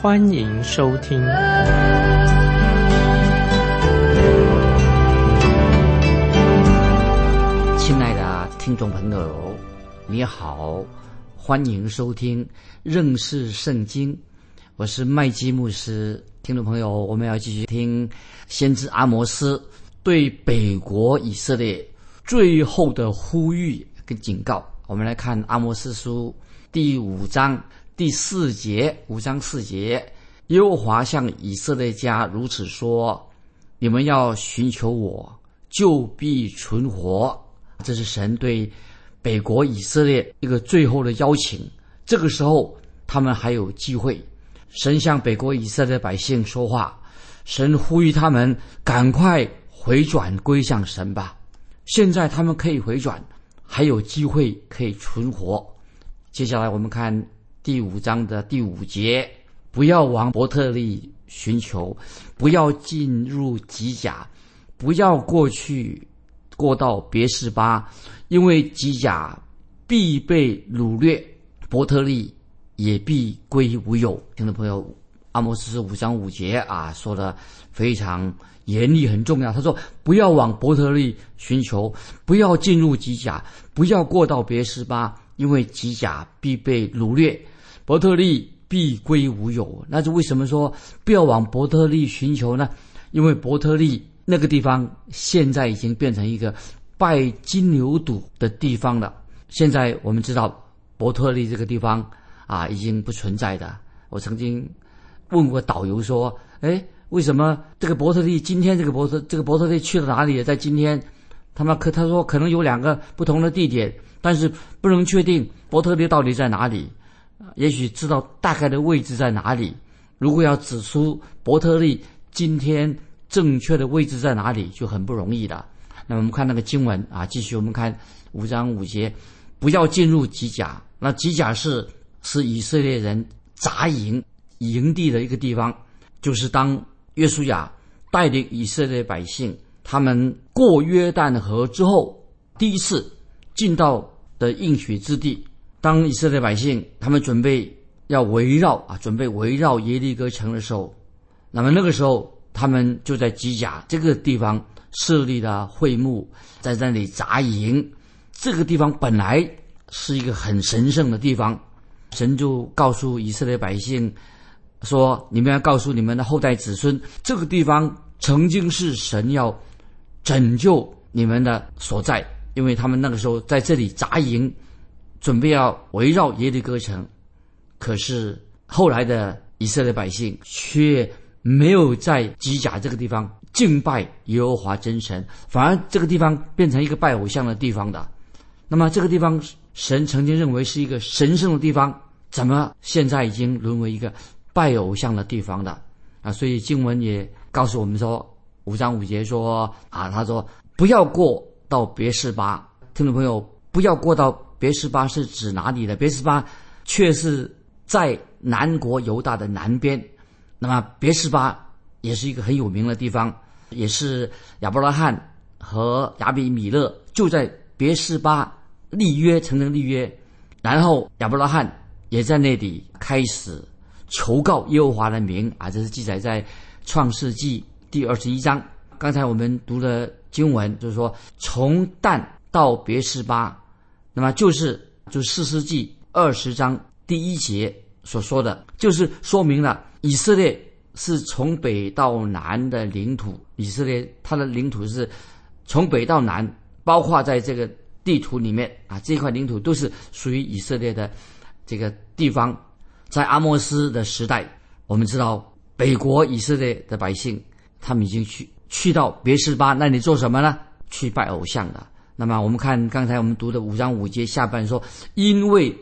欢迎收听。亲爱的听众朋友，你好。欢迎收听认识圣经，我是麦基牧师。听众朋友，我们要继续听先知阿摩斯对北国以色列最后的呼吁跟警告。我们来看阿摩斯书第五章第四节，五章四节，耶和华向以色列家如此说：你们要寻求我，就必存活。这是神对。北国以色列一个最后的邀请，这个时候他们还有机会。神向北国以色列百姓说话，神呼吁他们赶快回转归向神吧。现在他们可以回转，还有机会可以存活。接下来我们看第五章的第五节：不要往伯特利寻求，不要进入吉甲，不要过去过到别是巴。因为机甲必被掳掠，伯特利也必归无有。听众朋友，阿摩斯五章五节啊，说的非常严厉，很重要。他说：不要往伯特利寻求，不要进入机甲，不要过到别斯巴，因为机甲必被掳掠，伯特利必归无有。那是为什么说不要往伯特利寻求呢？因为伯特利那个地方现在已经变成一个。拜金牛犊的地方了。现在我们知道伯特利这个地方啊，已经不存在的。我曾经问过导游说：“哎，为什么这个伯特利今天这个伯特这个伯特利去了哪里？在今天，他们可他说可能有两个不同的地点，但是不能确定伯特利到底在哪里。也许知道大概的位置在哪里。如果要指出伯特利今天正确的位置在哪里，就很不容易的。”那我们看那个经文啊，继续我们看五章五节，不要进入吉甲。那吉甲是是以色列人扎营营地的一个地方，就是当约书亚带领以色列百姓他们过约旦河之后，第一次进到的应许之地。当以色列百姓他们准备要围绕啊，准备围绕耶利哥城的时候，那么那个时候他们就在吉甲这个地方。设立的会幕，在那里扎营。这个地方本来是一个很神圣的地方，神就告诉以色列百姓说：“你们要告诉你们的后代子孙，这个地方曾经是神要拯救你们的所在，因为他们那个时候在这里扎营，准备要围绕耶律哥城。可是后来的以色列百姓却没有在基甲这个地方。”敬拜耶和华真神，反而这个地方变成一个拜偶像的地方的。那么这个地方，神曾经认为是一个神圣的地方，怎么现在已经沦为一个拜偶像的地方的？啊，所以经文也告诉我们说，五章五节说啊，他说不要过到别是巴。听众朋友，不要过到别是巴是指哪里的？别是巴却是在南国犹大的南边。那么别是巴。也是一个很有名的地方，也是亚伯拉罕和亚比米勒就在别是巴立约，成了立约，然后亚伯拉罕也在那里开始求告耶和华的名啊，这是记载在创世纪第二十一章。刚才我们读的经文就是说，从旦到别是巴，那么就是就四世纪二十章第一节所说的，就是说明了以色列。是从北到南的领土，以色列它的领土是从北到南，包括在这个地图里面啊，这块领土都是属于以色列的这个地方。在阿莫斯的时代，我们知道北国以色列的百姓，他们已经去去到别是巴那里做什么呢？去拜偶像的。那么我们看刚才我们读的五章五节下半说，因为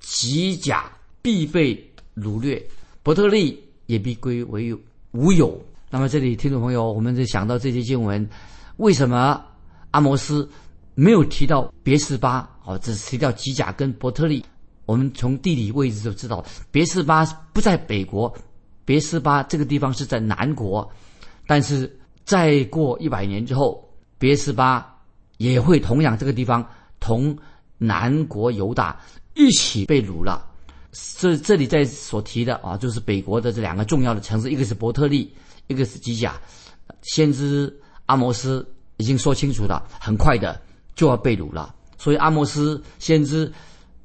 吉甲必被掳掠，伯特利。也必归为无有。那么这里听众朋友，我们就想到这些经文，为什么阿摩斯没有提到别是巴？哦，只提到吉甲跟伯特利。我们从地理位置就知道，别是巴不在北国，别是巴这个地方是在南国。但是再过一百年之后，别是巴也会同样这个地方同南国犹大一起被掳了。这这里在所提的啊，就是北国的这两个重要的城市，一个是伯特利。一个是基甲，先知阿摩斯已经说清楚了，很快的就要被掳了。所以阿摩斯先知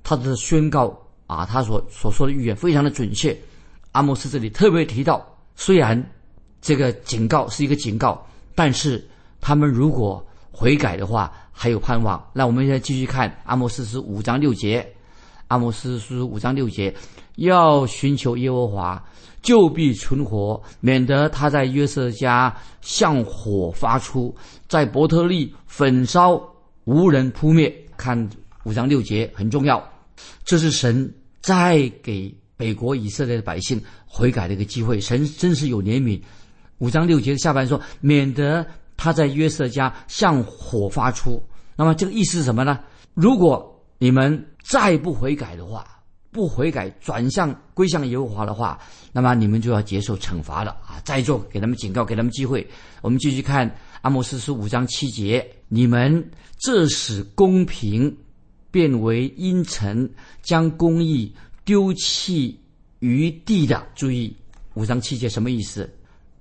他的宣告啊，他所所说的预言非常的准确。阿摩斯这里特别提到，虽然这个警告是一个警告，但是他们如果悔改的话，还有盼望。那我们现在继续看阿摩斯是五章六节，阿摩斯是五章六节，要寻求耶和华。就必存活，免得他在约瑟家向火发出，在伯特利焚烧，无人扑灭。看五章六节很重要，这是神再给北国以色列的百姓悔改的一个机会。神真是有怜悯。五章六节的下半说，免得他在约瑟家向火发出。那么这个意思是什么呢？如果你们再不悔改的话。不悔改，转向归向耶和华的话，那么你们就要接受惩罚了啊！在座给他们警告，给他们机会。我们继续看阿摩斯书五章七节：你们这使公平变为阴沉，将公义丢弃于地的。注意五章七节什么意思？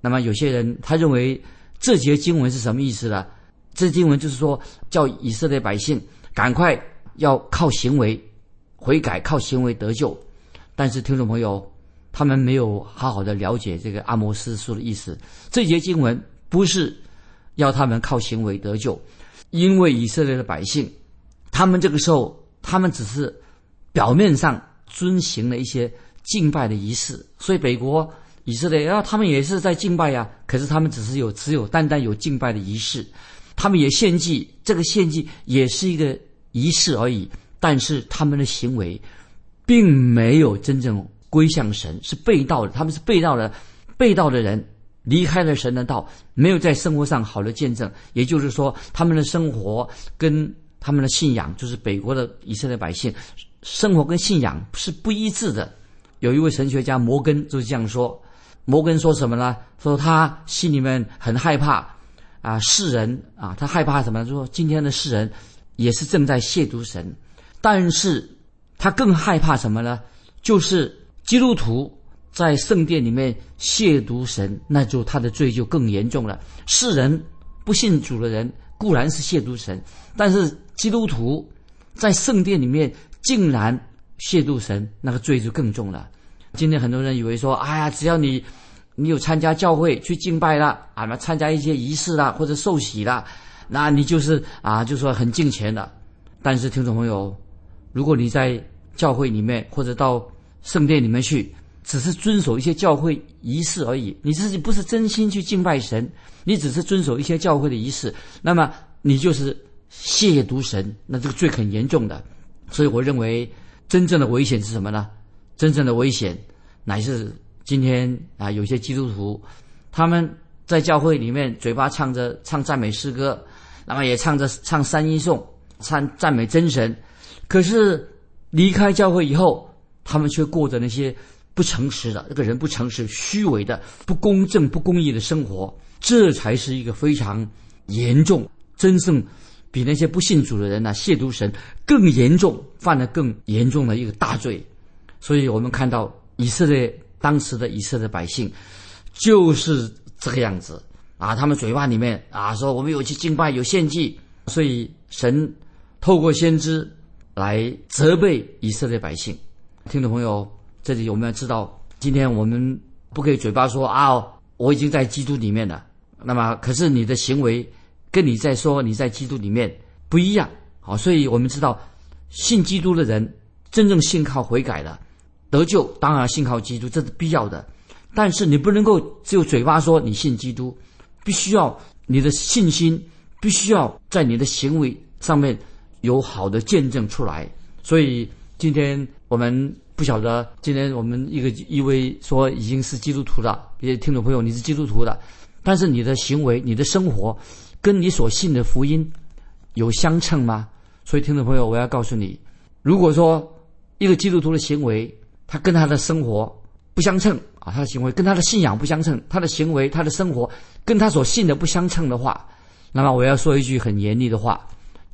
那么有些人他认为这节经文是什么意思呢？这经文就是说，叫以色列百姓赶快要靠行为。悔改靠行为得救，但是听众朋友，他们没有好好的了解这个阿摩斯书的意思。这节经文不是要他们靠行为得救，因为以色列的百姓，他们这个时候，他们只是表面上遵行了一些敬拜的仪式，所以北国以色列，然后他们也是在敬拜呀。可是他们只是有只有单单有敬拜的仪式，他们也献祭，这个献祭也是一个仪式而已。但是他们的行为，并没有真正归向神，是背道的。他们是背道的，背道的人离开了神的道，没有在生活上好的见证。也就是说，他们的生活跟他们的信仰，就是北国的以色列百姓生活跟信仰是不一致的。有一位神学家摩根就是这样说。摩根说什么呢？说他心里面很害怕啊，世人啊，他害怕什么？说今天的世人也是正在亵渎神。但是，他更害怕什么呢？就是基督徒在圣殿里面亵渎神，那就他的罪就更严重了。世人不信主的人固然是亵渎神，但是基督徒在圣殿里面竟然亵渎神，那个罪就更重了。今天很多人以为说，哎呀，只要你你有参加教会去敬拜了，啊，参加一些仪式啦，或者受洗啦，那你就是啊，就说很敬虔的。但是听众朋友。如果你在教会里面或者到圣殿里面去，只是遵守一些教会仪式而已，你自己不是真心去敬拜神，你只是遵守一些教会的仪式，那么你就是亵渎神，那这个罪很严重的。所以我认为真正的危险是什么呢？真正的危险乃是今天啊，有些基督徒他们在教会里面嘴巴唱着唱赞美诗歌，那么也唱着唱三一颂，唱赞美真神。可是离开教会以后，他们却过着那些不诚实的、那个人不诚实、虚伪的、不公正、不公义的生活，这才是一个非常严重、真正比那些不信主的人呢亵渎神更严重、犯了更严重的一个大罪。所以我们看到以色列当时的以色列百姓就是这个样子啊，他们嘴巴里面啊说我们有去敬拜、有献祭，所以神透过先知。来责备以色列百姓，听众朋友，这里我们要知道，今天我们不可以嘴巴说啊，我已经在基督里面了。那么，可是你的行为跟你在说你在基督里面不一样。好，所以我们知道，信基督的人真正信靠悔改的得救，当然信靠基督这是必要的。但是你不能够只有嘴巴说你信基督，必须要你的信心必须要在你的行为上面。有好的见证出来，所以今天我们不晓得今天我们一个一位说已经是基督徒的，也听众朋友你是基督徒的，但是你的行为、你的生活跟你所信的福音有相称吗？所以听众朋友，我要告诉你，如果说一个基督徒的行为，他跟他的生活不相称啊，他的行为跟他的信仰不相称，他的行为、他的生活跟他所信的不相称的话，那么我要说一句很严厉的话，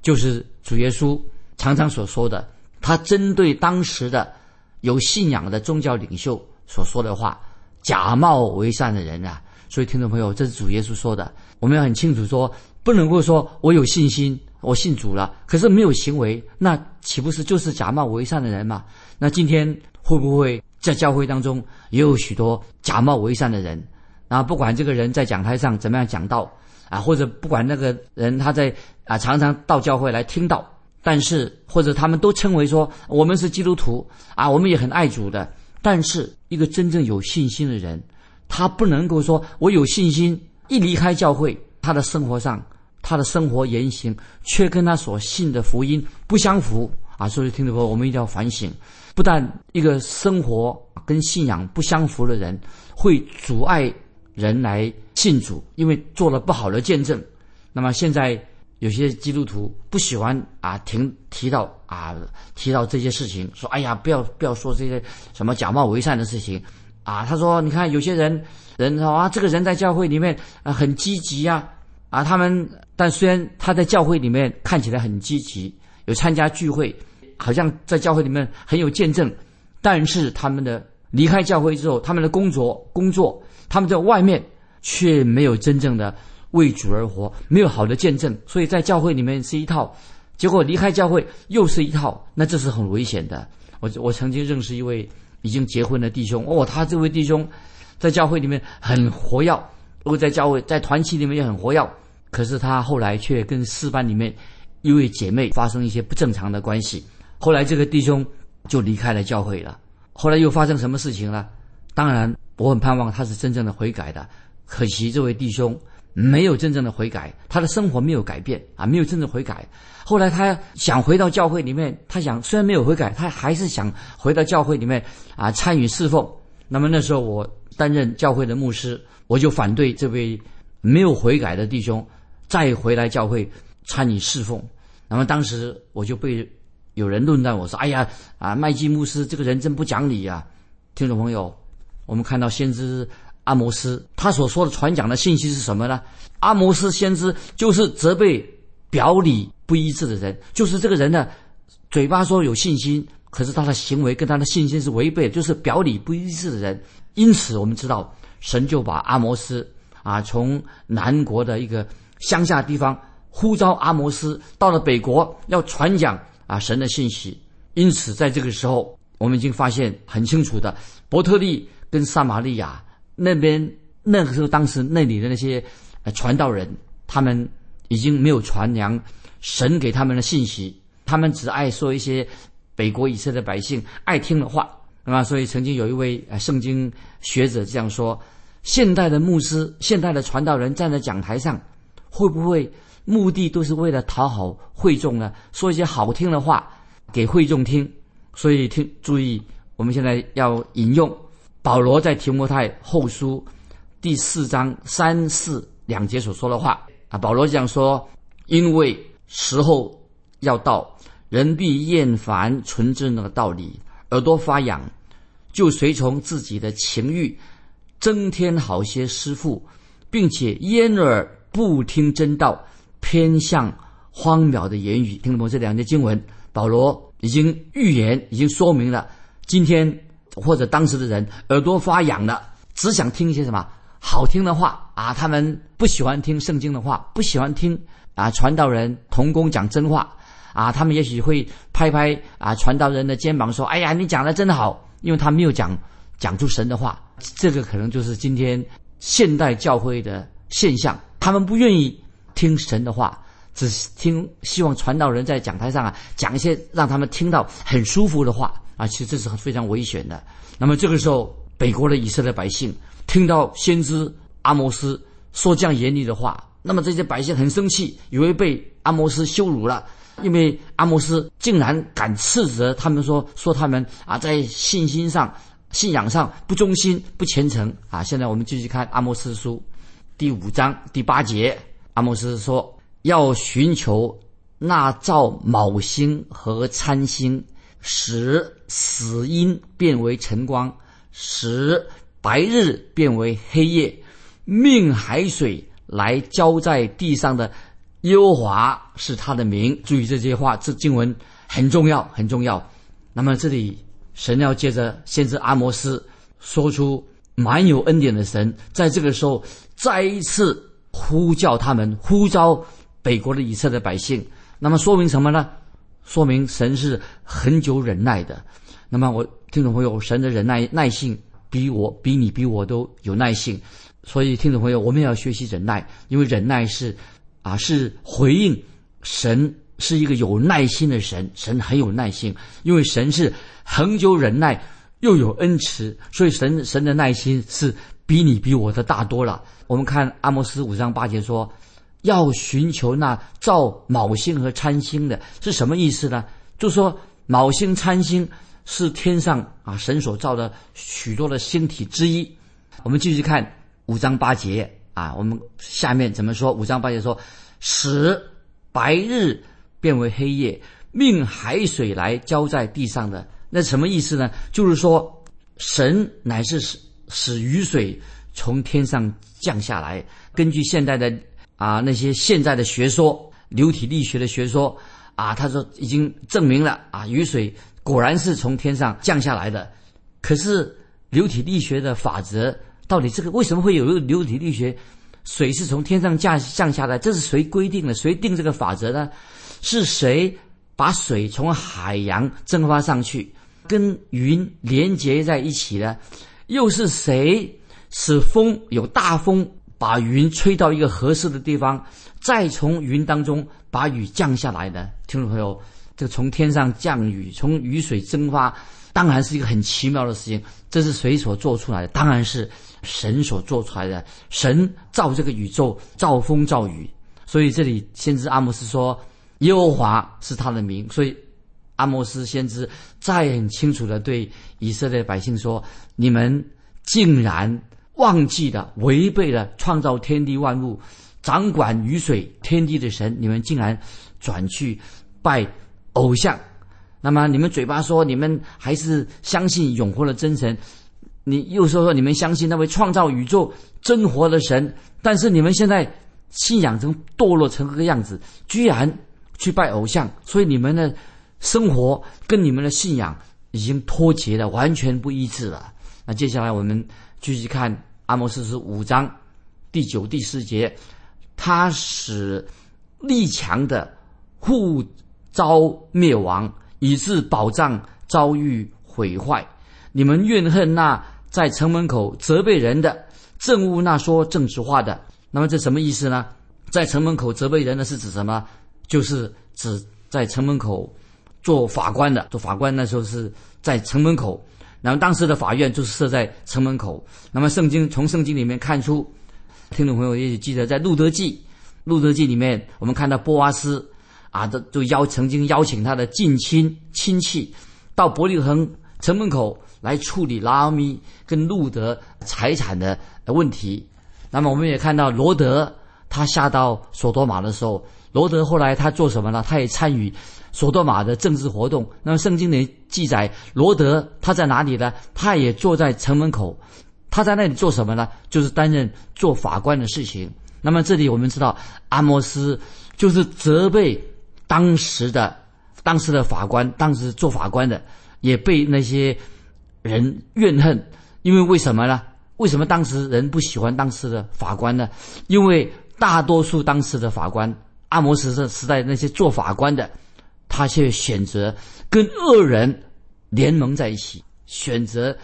就是主耶稣常常所说的，他针对当时的有信仰的宗教领袖所说的话，假冒为善的人啊。所以听众朋友，这是主耶稣说的，我们要很清楚说，不能够说我有信心。我信主了，可是没有行为，那岂不是就是假冒为善的人嘛？那今天会不会在教会当中也有许多假冒为善的人？啊，不管这个人在讲台上怎么样讲道啊，或者不管那个人他在啊常常到教会来听到，但是或者他们都称为说我们是基督徒啊，我们也很爱主的。但是一个真正有信心的人，他不能够说我有信心，一离开教会，他的生活上。他的生活言行却跟他所信的福音不相符啊！所以听众朋友，我们一定要反省。不但一个生活跟信仰不相符的人，会阻碍人来信主，因为做了不好的见证。那么现在有些基督徒不喜欢啊，提提到啊，提到这些事情，说哎呀，不要不要说这些什么假冒为善的事情啊。他说，你看有些人人说啊，这个人在教会里面啊很积极呀。啊，他们但虽然他在教会里面看起来很积极，有参加聚会，好像在教会里面很有见证，但是他们的离开教会之后，他们的工作工作，他们在外面却没有真正的为主而活，没有好的见证，所以在教会里面是一套，结果离开教会又是一套，那这是很危险的。我我曾经认识一位已经结婚的弟兄，哦，他这位弟兄在教会里面很活跃，如果在教会在团契里面也很活跃。可是他后来却跟四班里面一位姐妹发生一些不正常的关系，后来这个弟兄就离开了教会了。后来又发生什么事情了？当然，我很盼望他是真正的悔改的。可惜这位弟兄没有真正的悔改，他的生活没有改变啊，没有真正悔改。后来他想回到教会里面，他想虽然没有悔改，他还是想回到教会里面啊参与侍奉。那么那时候我担任教会的牧师，我就反对这位没有悔改的弟兄。再回来教会参与侍奉，那么当时我就被有人论断我说：“哎呀啊，麦基牧师这个人真不讲理呀！”听众朋友，我们看到先知阿摩斯他所说的传讲的信息是什么呢？阿摩斯先知就是责备表里不一致的人，就是这个人呢，嘴巴说有信心，可是他的行为跟他的信心是违背，就是表里不一致的人。因此，我们知道神就把阿摩斯啊从南国的一个。乡下地方呼召阿摩斯到了北国，要传讲啊神的信息。因此，在这个时候，我们已经发现很清楚的，伯特利跟撒玛利亚那边那个时候，当时那里的那些传道人，他们已经没有传扬神给他们的信息，他们只爱说一些北国以色列百姓爱听的话。那么，所以曾经有一位圣经学者这样说：现代的牧师、现代的传道人站在讲台上。会不会目的都是为了讨好会众呢？说一些好听的话给会众听，所以听注意，我们现在要引用保罗在提摩太后书第四章三四两节所说的话啊。保罗这样说：因为时候要到，人必厌烦纯正的道理，耳朵发痒，就随从自己的情欲，增添好些师傅，并且掩耳。不听真道，偏向荒谬的言语。听懂吗？这两节经文，保罗已经预言，已经说明了，今天或者当时的人耳朵发痒了，只想听一些什么好听的话啊！他们不喜欢听圣经的话，不喜欢听啊传道人同工讲真话啊！他们也许会拍拍啊传道人的肩膀说：“哎呀，你讲的真好！”因为他没有讲讲出神的话。这个可能就是今天现代教会的现象。他们不愿意听神的话，只听希望传道人在讲台上啊讲一些让他们听到很舒服的话啊，其实这是非常危险的。那么这个时候，北国的以色列百姓听到先知阿摩斯说这样严厉的话，那么这些百姓很生气，以为被阿摩斯羞辱了，因为阿摩斯竟然敢斥责他们说说他们啊在信心上、信仰上不忠心、不虔诚啊。现在我们继续看阿摩斯书第五章第八节，阿摩斯说要寻求那造卯星和参星，使死因变为晨光，使白日变为黑夜，命海水来浇在地上的。耶和华是他的名，注意这些话，这经文很重要，很重要。那么这里神要借着先知阿摩斯说出满有恩典的神，在这个时候再一次呼叫他们，呼召北国的以色列百姓。那么说明什么呢？说明神是很久忍耐的。那么我听众朋友，神的忍耐耐性比我、比你、比我都有耐性。所以听众朋友，我们也要学习忍耐，因为忍耐是。啊，是回应神是一个有耐心的神，神很有耐心，因为神是恒久忍耐又有恩慈，所以神神的耐心是比你比我的大多了。我们看阿摩斯五章八节说，要寻求那造卯星和参星的，是什么意思呢？就说卯星参星是天上啊神所造的许多的星体之一。我们继续看五章八节。啊，我们下面怎么说？五章八节说：“使白日变为黑夜，命海水来浇在地上的。”那什么意思呢？就是说，神乃是使雨水从天上降下来。根据现代的啊那些现在的学说，流体力学的学说啊，他说已经证明了啊，雨水果然是从天上降下来的。可是流体力学的法则。到底这个为什么会有一个流体力学？水是从天上降降下来，这是谁规定的？谁定这个法则呢？是谁把水从海洋蒸发上去，跟云连接在一起的？又是谁使风有大风，把云吹到一个合适的地方，再从云当中把雨降下来的？听众朋友，这个从天上降雨，从雨水蒸发，当然是一个很奇妙的事情。这是谁所做出来的？当然是。神所做出来的，神造这个宇宙，造风造雨，所以这里先知阿摩斯说，耶和华是他的名，所以阿摩斯先知再很清楚的对以色列百姓说：你们竟然忘记了，违背了创造天地万物、掌管雨水天地的神，你们竟然转去拜偶像。那么你们嘴巴说你们还是相信永活的真神。你又说说你们相信那位创造宇宙真活的神，但是你们现在信仰成堕落成这个样子，居然去拜偶像，所以你们的生活跟你们的信仰已经脱节了，完全不一致了。那接下来我们继续看阿摩斯书五章第九、第十节，他使力强的互遭灭亡，以致宝藏遭遇毁坏。你们怨恨那。在城门口责备人的，憎恶那说正直话的。那么这什么意思呢？在城门口责备人的是指什么？就是指在城门口做法官的。做法官那时候是在城门口，然后当时的法院就是设在城门口。那么圣经从圣经里面看出，听众朋友也许记得，在路德记，路德记里面我们看到波阿斯啊，都就邀曾经邀请他的近亲亲戚到伯利恒城门口。来处理拉米跟路德财产的问题。那么我们也看到罗德他下到索多玛的时候，罗德后来他做什么呢？他也参与索多玛的政治活动。那么圣经里记载，罗德他在哪里呢？他也坐在城门口，他在那里做什么呢？就是担任做法官的事情。那么这里我们知道，阿摩斯就是责备当时的当时的法官，当时做法官的也被那些。人怨恨，因为为什么呢？为什么当时人不喜欢当时的法官呢？因为大多数当时的法官，阿摩斯这时代那些做法官的，他却选择跟恶人联盟在一起，选择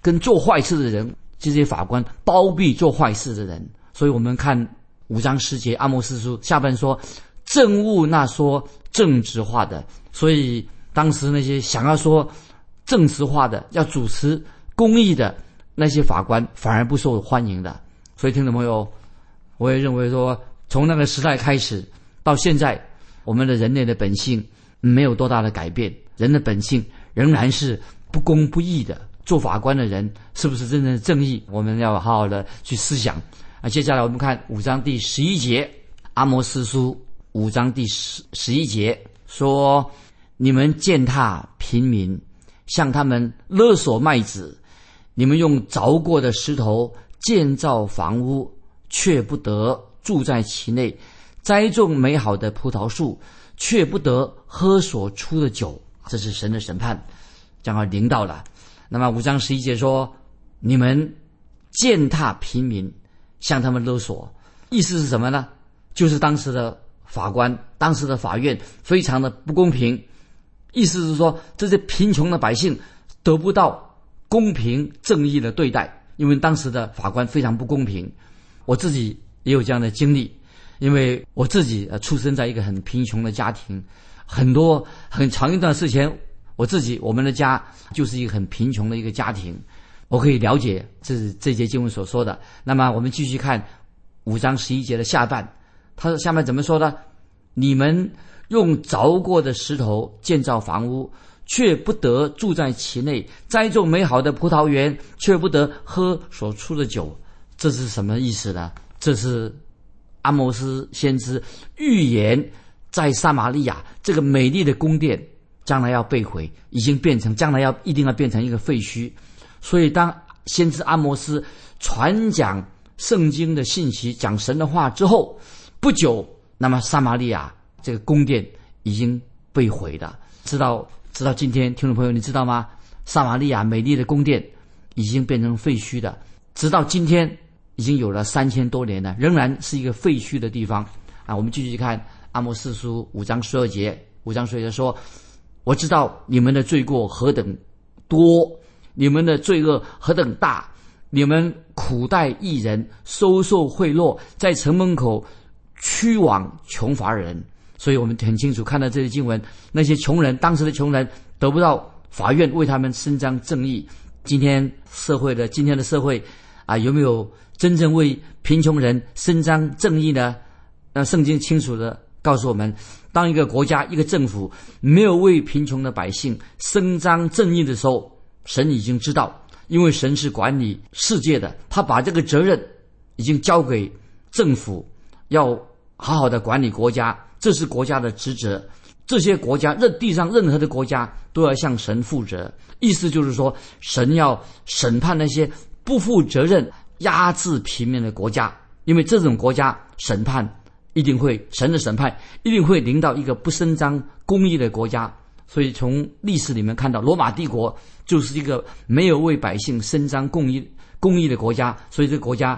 跟做坏事的人，这些法官包庇做坏事的人。所以我们看五章十节阿摩斯书下半说，政务那说正直话的，所以当时那些想要说。正直化的要主持公义的那些法官反而不受欢迎的，所以听众朋友，我也认为说，从那个时代开始到现在，我们的人类的本性没有多大的改变，人的本性仍然是不公不义的。做法官的人是不是真正的正义？我们要好好的去思想。啊，接下来我们看五章第十一节，《阿摩斯书》五章第十十一节说：“你们践踏平民，向他们勒索麦子；你们用凿过的石头建造房屋，却不得住在其内；栽种美好的葡萄树，却不得喝所出的酒。”这是神的审判，将要临到了。那么五章十一节说：“你们践踏平民，向他们勒索。”意思是什么呢？就是当时的法官、当时的法院非常的不公平。意思是说，这些贫穷的百姓得不到公平正义的对待，因为当时的法官非常不公平。我自己也有这样的经历，因为我自己呃出生在一个很贫穷的家庭，很多很长一段时间。我自己，我们的家就是一个很贫穷的一个家庭，我可以了解这是这节经文所说的。那么我们继续看五章十一节的下半，他说下面怎么说呢？你们用凿过的石头建造房屋，却不得住在其内；栽种美好的葡萄园，却不得喝所出的酒。这是什么意思呢？这是阿摩斯先知预言，在撒玛利亚这个美丽的宫殿。将来要被毁，已经变成将来要一定要变成一个废墟，所以当先知阿摩斯传讲圣经的信息、讲神的话之后，不久，那么撒玛利亚这个宫殿已经被毁了。直到直到今天听众朋友你知道吗？撒玛利亚美丽的宫殿已经变成废墟的，直到今天已经有了三千多年了，仍然是一个废墟的地方啊。我们继续看阿摩斯书五章十二节，五章十二节说。我知道你们的罪过何等多，你们的罪恶何等大，你们苦待异人，收受贿赂，在城门口驱往穷乏人。所以我们很清楚看到这些经文，那些穷人，当时的穷人得不到法院为他们伸张正义。今天社会的今天的社会啊，有没有真正为贫穷人伸张正义呢？那圣经清楚的告诉我们。当一个国家、一个政府没有为贫穷的百姓伸张正义的时候，神已经知道，因为神是管理世界的，他把这个责任已经交给政府，要好好的管理国家，这是国家的职责。这些国家，任地上任何的国家都要向神负责。意思就是说，神要审判那些不负责任、压制平民的国家，因为这种国家审判。一定会神的审判一定会临到一个不伸张公义的国家，所以从历史里面看到，罗马帝国就是一个没有为百姓伸张公义公义的国家，所以这个国家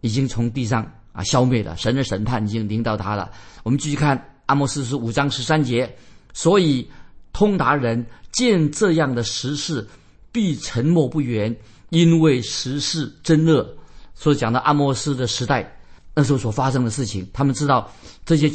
已经从地上啊消灭了。神的审判已经临到他了。我们继续看阿莫斯书五章十三节，所以通达人见这样的时事，必沉默不言，因为时事真热。所以讲到阿莫斯的时代。那时候所发生的事情，他们知道这些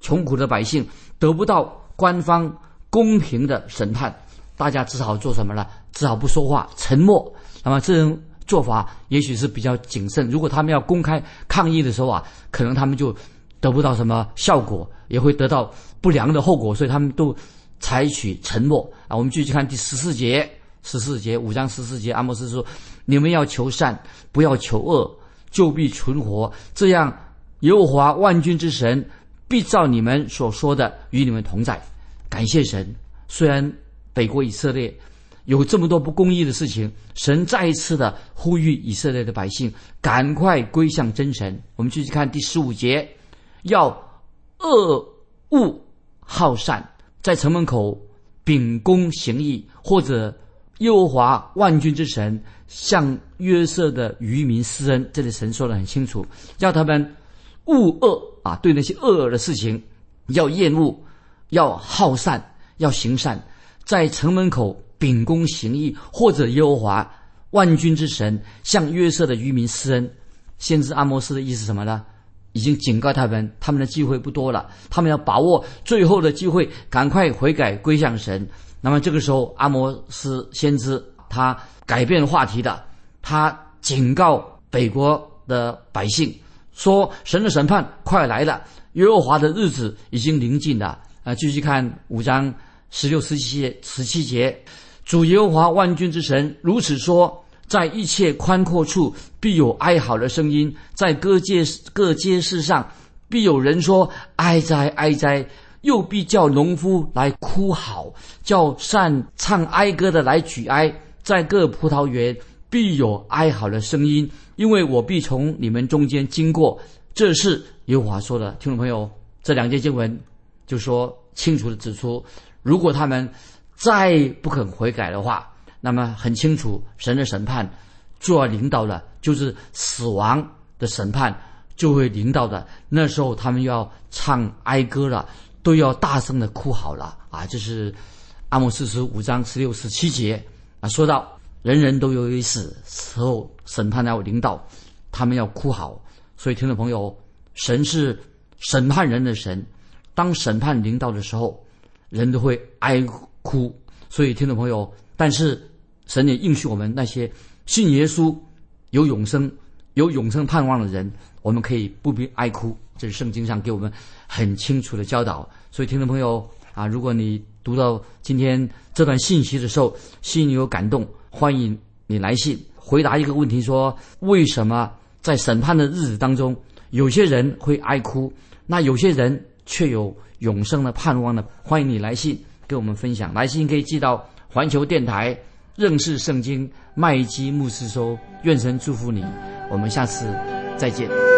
穷苦的百姓得不到官方公平的审判，大家只好做什么呢？只好不说话，沉默。那么这种做法也许是比较谨慎。如果他们要公开抗议的时候啊，可能他们就得不到什么效果，也会得到不良的后果，所以他们都采取沉默啊。我们继续看第十四节，十四节五章十四节，阿莫斯说：“你们要求善，不要求恶。”就必存活，这样耶和华万军之神必照你们所说的与你们同在。感谢神，虽然北国以色列有这么多不公义的事情，神再一次的呼吁以色列的百姓赶快归向真神。我们继续看第十五节，要恶恶好善，在城门口秉公行义，或者。耶和华万军之神向约瑟的渔民施恩，这里神说的很清楚，叫他们恶恶啊，对那些恶的事情要厌恶，要好善，要行善，在城门口秉公行义，或者耶和华万军之神向约瑟的渔民施恩。先知阿摩斯的意思什么呢？已经警告他们，他们的机会不多了，他们要把握最后的机会，赶快悔改归向神。那么这个时候，阿摩斯先知他改变话题的，他警告北国的百姓说：“神的审判快来了，耶和华的日子已经临近了。啊，继续看五章十六、十七，十七节，主耶和华万军之神如此说：在一切宽阔处必有哀嚎的声音，在各街各街市上必有人说哀哉哀哉，又必叫农夫来哭嚎，叫善唱哀歌的来举哀，在各葡萄园必有哀嚎的声音，因为我必从你们中间经过。这是耶和华说的，听众朋友，这两节经文。就说清楚的指出，如果他们再不肯悔改的话，那么很清楚，神的审判就要领导了，就是死亡的审判就会领到的。那时候他们要唱哀歌了，都要大声的哭好了啊！这是阿莫斯书五章十六、十七节啊，说到人人都有一死，死后审判要领导，他们要哭好。所以，听众朋友，神是审判人的神。当审判领导的时候，人都会哀哭。所以，听众朋友，但是神也应许我们那些信耶稣、有永生、有永生盼望的人，我们可以不必哀哭。这是圣经上给我们很清楚的教导。所以，听众朋友啊，如果你读到今天这段信息的时候，心里有感动，欢迎你来信回答一个问题：说为什么在审判的日子当中，有些人会哀哭，那有些人？却有永生的盼望呢？欢迎你来信跟我们分享。来信可以寄到环球电台认识圣经麦基牧师收。愿神祝福你，我们下次再见。